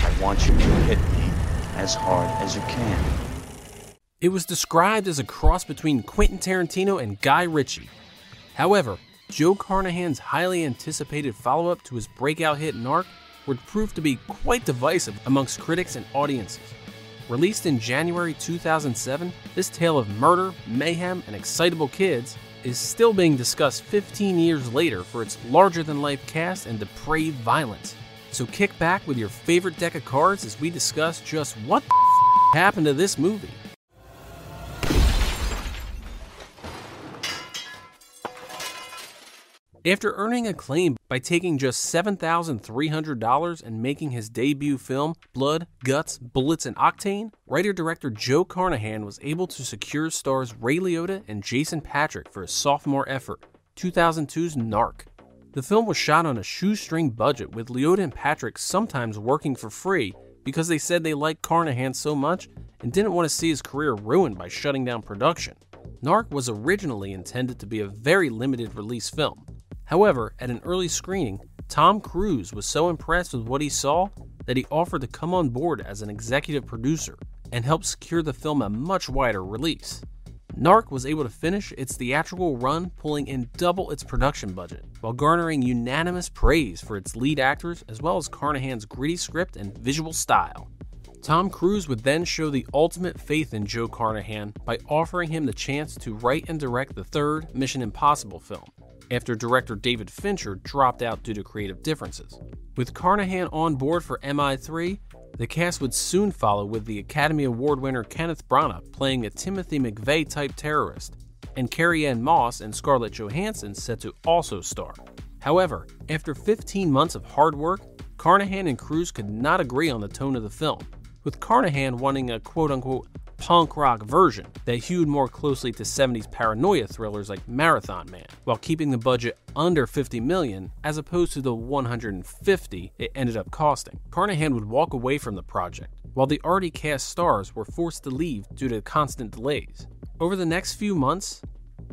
I want you to hit me as hard as you can. It was described as a cross between Quentin Tarantino and Guy Ritchie. However, Joe Carnahan's highly anticipated follow up to his breakout hit Narc would prove to be quite divisive amongst critics and audiences. Released in January 2007, this tale of murder, mayhem, and excitable kids is still being discussed 15 years later for its larger than life cast and depraved violence. So kick back with your favorite deck of cards as we discuss just what happened to this movie. After earning acclaim by taking just $7,300 and making his debut film, Blood, Guts, Bullets, and Octane, writer director Joe Carnahan was able to secure stars Ray Liotta and Jason Patric for his sophomore effort, 2002's Narc. The film was shot on a shoestring budget, with Liotta and Patric sometimes working for free because they said they liked Carnahan so much and didn't want to see his career ruined by shutting down production. Narc was originally intended to be a very limited release film. However, at an early screening, Tom Cruise was so impressed with what he saw that he offered to come on board as an executive producer and help secure the film a much wider release. Narc was able to finish its theatrical run, pulling in double its production budget, while garnering unanimous praise for its lead actors as well as Carnahan's gritty script and visual style. Tom Cruise would then show the ultimate faith in Joe Carnahan by offering him the chance to write and direct the third Mission Impossible film, after director David Fincher dropped out due to creative differences. With Carnahan on board for MI3, the cast would soon follow with the Academy Award winner Kenneth Branagh playing a Timothy McVeigh type terrorist, and Carrie-Anne Moss and Scarlett Johansson set to also star. However, after 15 months of hard work, Carnahan and Cruise could not agree on the tone of the film, with Carnahan wanting a quote unquote punk rock version that hewed more closely to 70s paranoia thrillers like Marathon Man, while keeping the budget under 50 million as opposed to the 150 it ended up costing. Carnahan would walk away from the project, while the already cast stars were forced to leave due to constant delays. Over the next few months,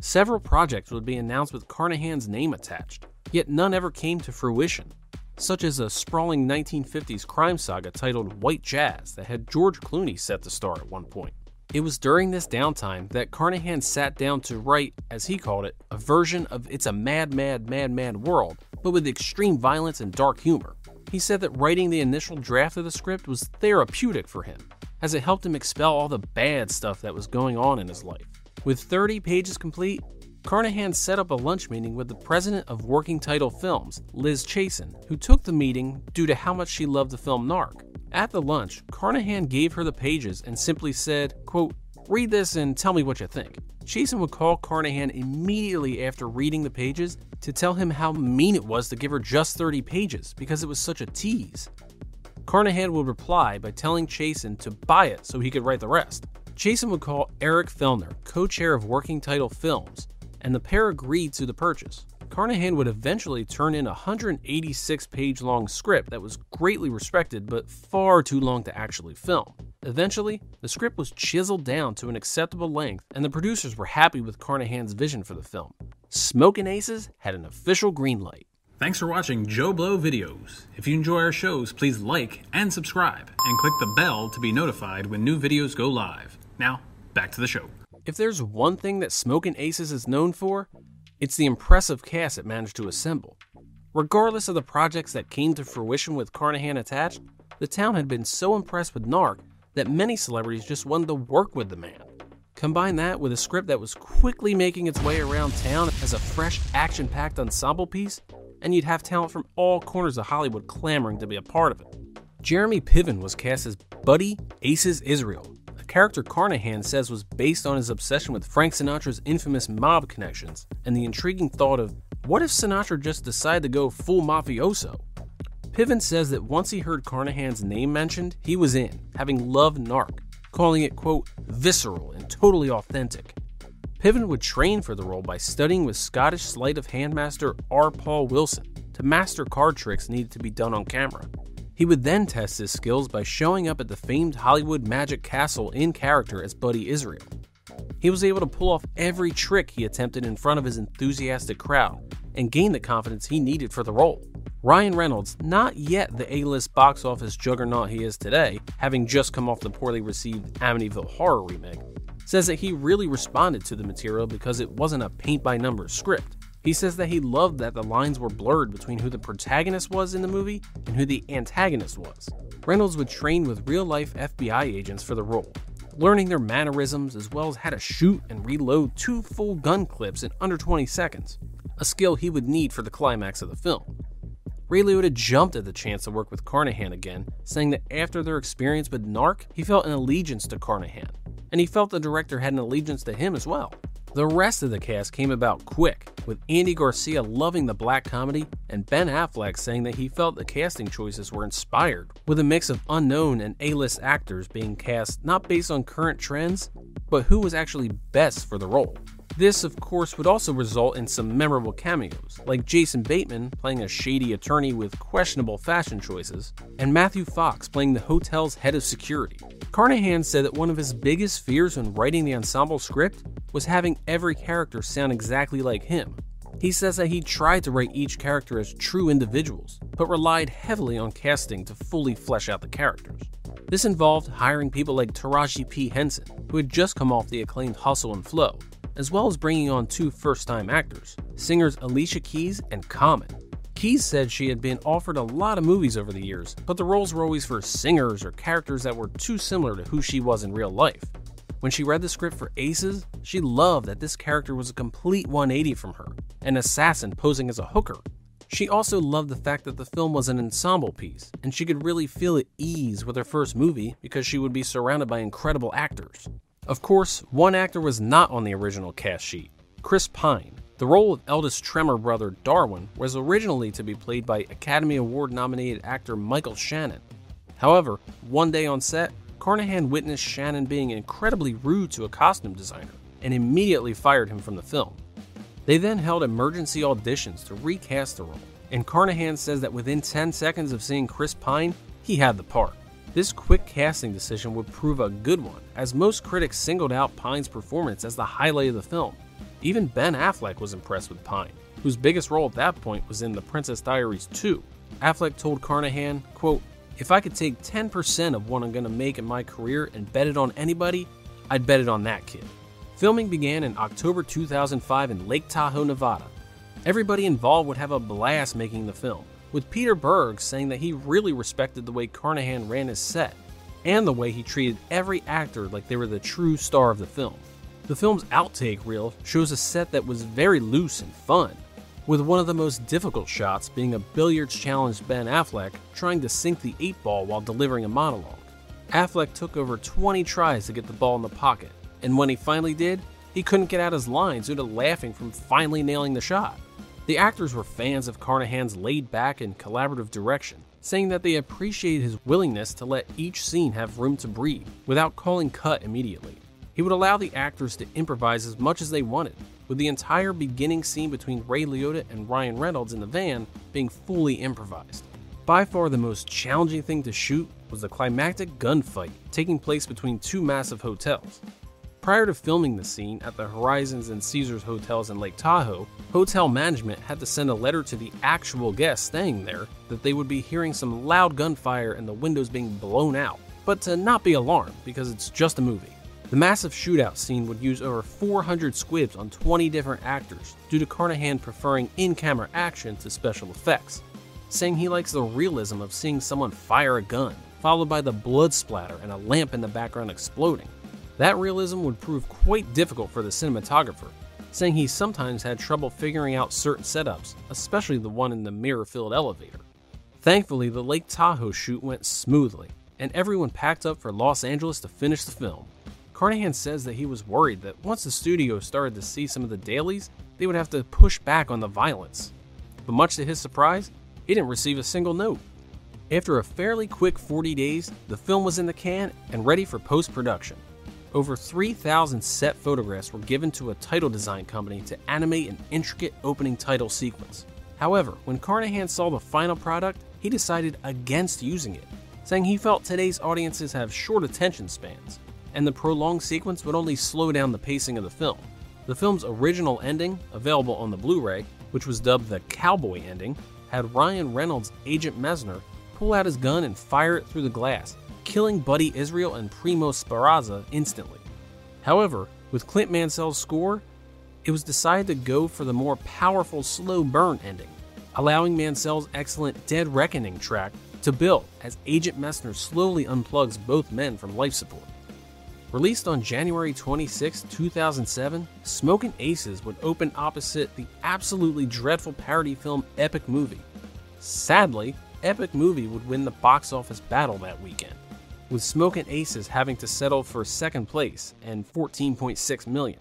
several projects would be announced with Carnahan's name attached, yet none ever came to fruition such as a sprawling 1950s crime saga titled White Jazz that had George Clooney set to star at one point. It was during this downtime that Carnahan sat down to write, as he called it, a version of It's a Mad, Mad, Mad, Mad World, but with extreme violence and dark humor. He said that writing the initial draft of the script was therapeutic for him, as it helped him expel all the bad stuff that was going on in his life. With 30 pages complete, Carnahan set up a lunch meeting with the president of Working Title Films, Liz Chasin, who took the meeting due to how much she loved the film Narc. At the lunch, Carnahan gave her the pages and simply said, quote, Read this and tell me what you think. Chasin would call Carnahan immediately after reading the pages to tell him how mean it was to give her just 30 pages because it was such a tease. Carnahan would reply by telling Chasin to buy it so he could write the rest. Chasin would call Eric Fellner, co chair of Working Title Films, and the pair agreed to the purchase. Carnahan would eventually turn in a 186 page long script that was greatly respected but far too long to actually film. Eventually, the script was chiseled down to an acceptable length, and the producers were happy with Carnahan's vision for the film. Smokin' Aces had an official green light. Thanks for watching JoBlo videos. If you enjoy our shows, please like and subscribe, and click the bell to be notified when new videos go live. Now, back to the show. If there's one thing that Smokin' Aces is known for, it's the impressive cast it managed to assemble. Regardless of the projects that came to fruition with Carnahan attached, the town had been so impressed with Narc that many celebrities just wanted to work with the man. Combine that with a script that was quickly making its way around town as a fresh, action packed ensemble piece, and you'd have talent from all corners of Hollywood clamoring to be a part of it. Jeremy Piven was cast as Buddy Aces Israel, character Carnahan says was based on his obsession with Frank Sinatra's infamous mob connections and the intriguing thought of what if Sinatra just decided to go full mafioso? Piven says that once he heard Carnahan's name mentioned, he was in, having loved Narc, calling it, quote, visceral and totally authentic. Piven would train for the role by studying with Scottish sleight of hand master R. Paul Wilson to master card tricks needed to be done on camera. He would then test his skills by showing up at the famed Hollywood Magic Castle in character as Buddy Israel. He was able to pull off every trick he attempted in front of his enthusiastic crowd and gain the confidence he needed for the role. Ryan Reynolds, not yet the A list box office juggernaut he is today, having just come off the poorly received Amityville Horror remake, says that he really responded to the material because it wasn't a paint by numbers script. He says that he loved that the lines were blurred between who the protagonist was in the movie and who the antagonist was. Reynolds would train with real life FBI agents for the role, learning their mannerisms as well as how to shoot and reload two full gun clips in under 20 seconds, a skill he would need for the climax of the film. Ray Liotta jumped at the chance to work with Carnahan again, saying that after their experience with Narc, he felt an allegiance to Carnahan, and he felt the director had an allegiance to him as well. The rest of the cast came about quick, with Andy Garcia loving the black comedy and Ben Affleck saying that he felt the casting choices were inspired, with a mix of unknown and A list actors being cast not based on current trends, but who was actually best for the role. This, of course, would also result in some memorable cameos, like Jason Bateman playing a shady attorney with questionable fashion choices, and Matthew Fox playing the hotel's head of security. Carnahan said that one of his biggest fears when writing the ensemble script was having every character sound exactly like him. He says that he tried to write each character as true individuals, but relied heavily on casting to fully flesh out the characters. This involved hiring people like Taraji P. Henson, who had just come off the acclaimed Hustle and Flow, as well as bringing on two first time actors, singers Alicia Keys and Common. Keys said she had been offered a lot of movies over the years, but the roles were always for singers or characters that were too similar to who she was in real life. When she read the script for Aces, she loved that this character was a complete 180 from her, an assassin posing as a hooker. She also loved the fact that the film was an ensemble piece, and she could really feel at ease with her first movie because she would be surrounded by incredible actors. Of course, one actor was not on the original cast sheet Chris Pine. The role of eldest Tremor brother Darwin was originally to be played by Academy Award nominated actor Michael Shannon. However, one day on set, Carnahan witnessed Shannon being incredibly rude to a costume designer and immediately fired him from the film. They then held emergency auditions to recast the role, and Carnahan says that within 10 seconds of seeing Chris Pine, he had the part. This quick casting decision would prove a good one, as most critics singled out Pine's performance as the highlight of the film. Even Ben Affleck was impressed with Pine, whose biggest role at that point was in The Princess Diaries 2. Affleck told Carnahan, quote, If I could take 10% of what I'm going to make in my career and bet it on anybody, I'd bet it on that kid. Filming began in October 2005 in Lake Tahoe, Nevada. Everybody involved would have a blast making the film, with Peter Berg saying that he really respected the way Carnahan ran his set and the way he treated every actor like they were the true star of the film. The film's outtake reel shows a set that was very loose and fun, with one of the most difficult shots being a billiards challenged Ben Affleck trying to sink the 8 ball while delivering a monologue. Affleck took over 20 tries to get the ball in the pocket, and when he finally did, he couldn't get out his lines due to laughing from finally nailing the shot. The actors were fans of Carnahan's laid back and collaborative direction, saying that they appreciated his willingness to let each scene have room to breathe without calling cut immediately. He would allow the actors to improvise as much as they wanted, with the entire beginning scene between Ray Liotta and Ryan Reynolds in the van being fully improvised. By far the most challenging thing to shoot was the climactic gunfight taking place between two massive hotels. Prior to filming the scene at the Horizons and Caesars hotels in Lake Tahoe, hotel management had to send a letter to the actual guests staying there that they would be hearing some loud gunfire and the windows being blown out, but to not be alarmed because it's just a movie. The massive shootout scene would use over 400 squibs on 20 different actors due to Carnahan preferring in camera action to special effects, saying he likes the realism of seeing someone fire a gun, followed by the blood splatter and a lamp in the background exploding. That realism would prove quite difficult for the cinematographer, saying he sometimes had trouble figuring out certain setups, especially the one in the mirror filled elevator. Thankfully, the Lake Tahoe shoot went smoothly, and everyone packed up for Los Angeles to finish the film. Carnahan says that he was worried that once the studio started to see some of the dailies, they would have to push back on the violence. But much to his surprise, he didn't receive a single note. After a fairly quick 40 days, the film was in the can and ready for post production. Over 3,000 set photographs were given to a title design company to animate an intricate opening title sequence. However, when Carnahan saw the final product, he decided against using it, saying he felt today's audiences have short attention spans, and the prolonged sequence would only slow down the pacing of the film. The film's original ending, available on the Blu ray, which was dubbed the Cowboy ending, had Ryan Reynolds' Agent Messner pull out his gun and fire it through the glass, killing Buddy Israel and Primo Sparazza instantly. However, with Clint Mansell's score, it was decided to go for the more powerful slow burn ending, allowing Mansell's excellent Dead Reckoning track to build as Agent Messner slowly unplugs both men from life support. Released on January 26, 2007, Smokin' Aces would open opposite the absolutely dreadful parody film Epic Movie. Sadly, Epic Movie would win the box office battle that weekend, with Smokin' Aces having to settle for second place and 14.6 million.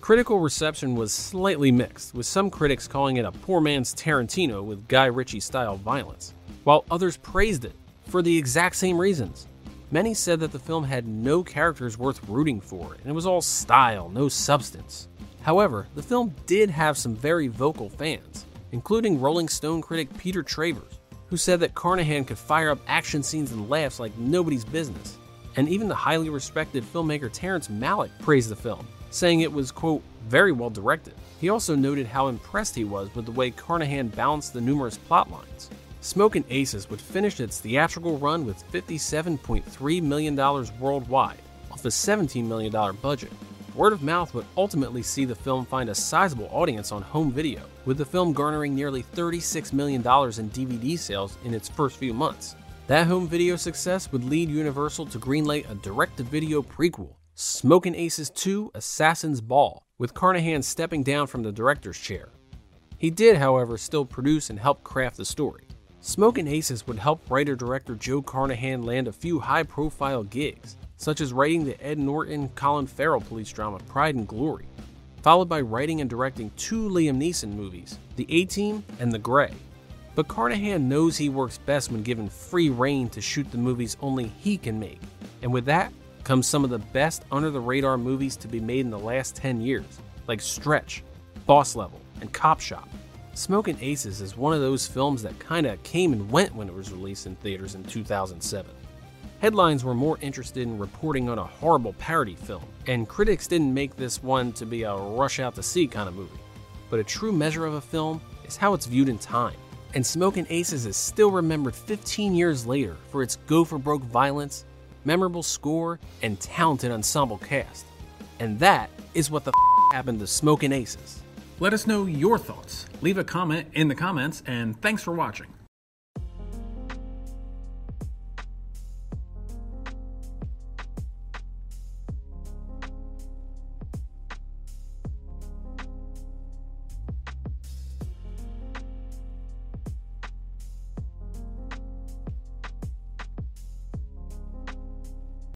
Critical reception was slightly mixed, with some critics calling it a poor man's Tarantino with Guy Ritchie style violence, while others praised it for the exact same reasons. Many said that the film had no characters worth rooting for, and it was all style, no substance. However, the film did have some very vocal fans, including Rolling Stone critic Peter Travers, who said that Carnahan could fire up action scenes and laughs like nobody's business. And even the highly respected filmmaker Terrence Malick praised the film, saying it was, quote, very well directed. He also noted how impressed he was with the way Carnahan balanced the numerous plot lines. Smokin' Aces would finish its theatrical run with $57.3 million worldwide, off a $17 million budget. Word of mouth would ultimately see the film find a sizable audience on home video, with the film garnering nearly $36 million in DVD sales in its first few months. That home video success would lead Universal to greenlight a direct to video prequel, Smokin' Aces 2 Assassin's Ball, with Carnahan stepping down from the director's chair. He did, however, still produce and help craft the story. Smokin' Aces would help writer director Joe Carnahan land a few high profile gigs, such as writing the Ed Norton Colin Farrell police drama Pride and Glory, followed by writing and directing two Liam Neeson movies, The A Team and The Grey. But Carnahan knows he works best when given free reign to shoot the movies only he can make, and with that comes some of the best under the radar movies to be made in the last 10 years, like Stretch, Boss Level, and Cop Shop. Smokin' Aces is one of those films that kinda came and went when it was released in theaters in 2007. Headlines were more interested in reporting on a horrible parody film, and critics didn't make this one to be a rush out to see kind of movie. But a true measure of a film is how it's viewed in time, and Smokin' Aces is still remembered 15 years later for its go for broke violence, memorable score, and talented ensemble cast. And that is what the f- happened to Smokin' Aces. Let us know your thoughts. Leave a comment in the comments, and thanks for watching.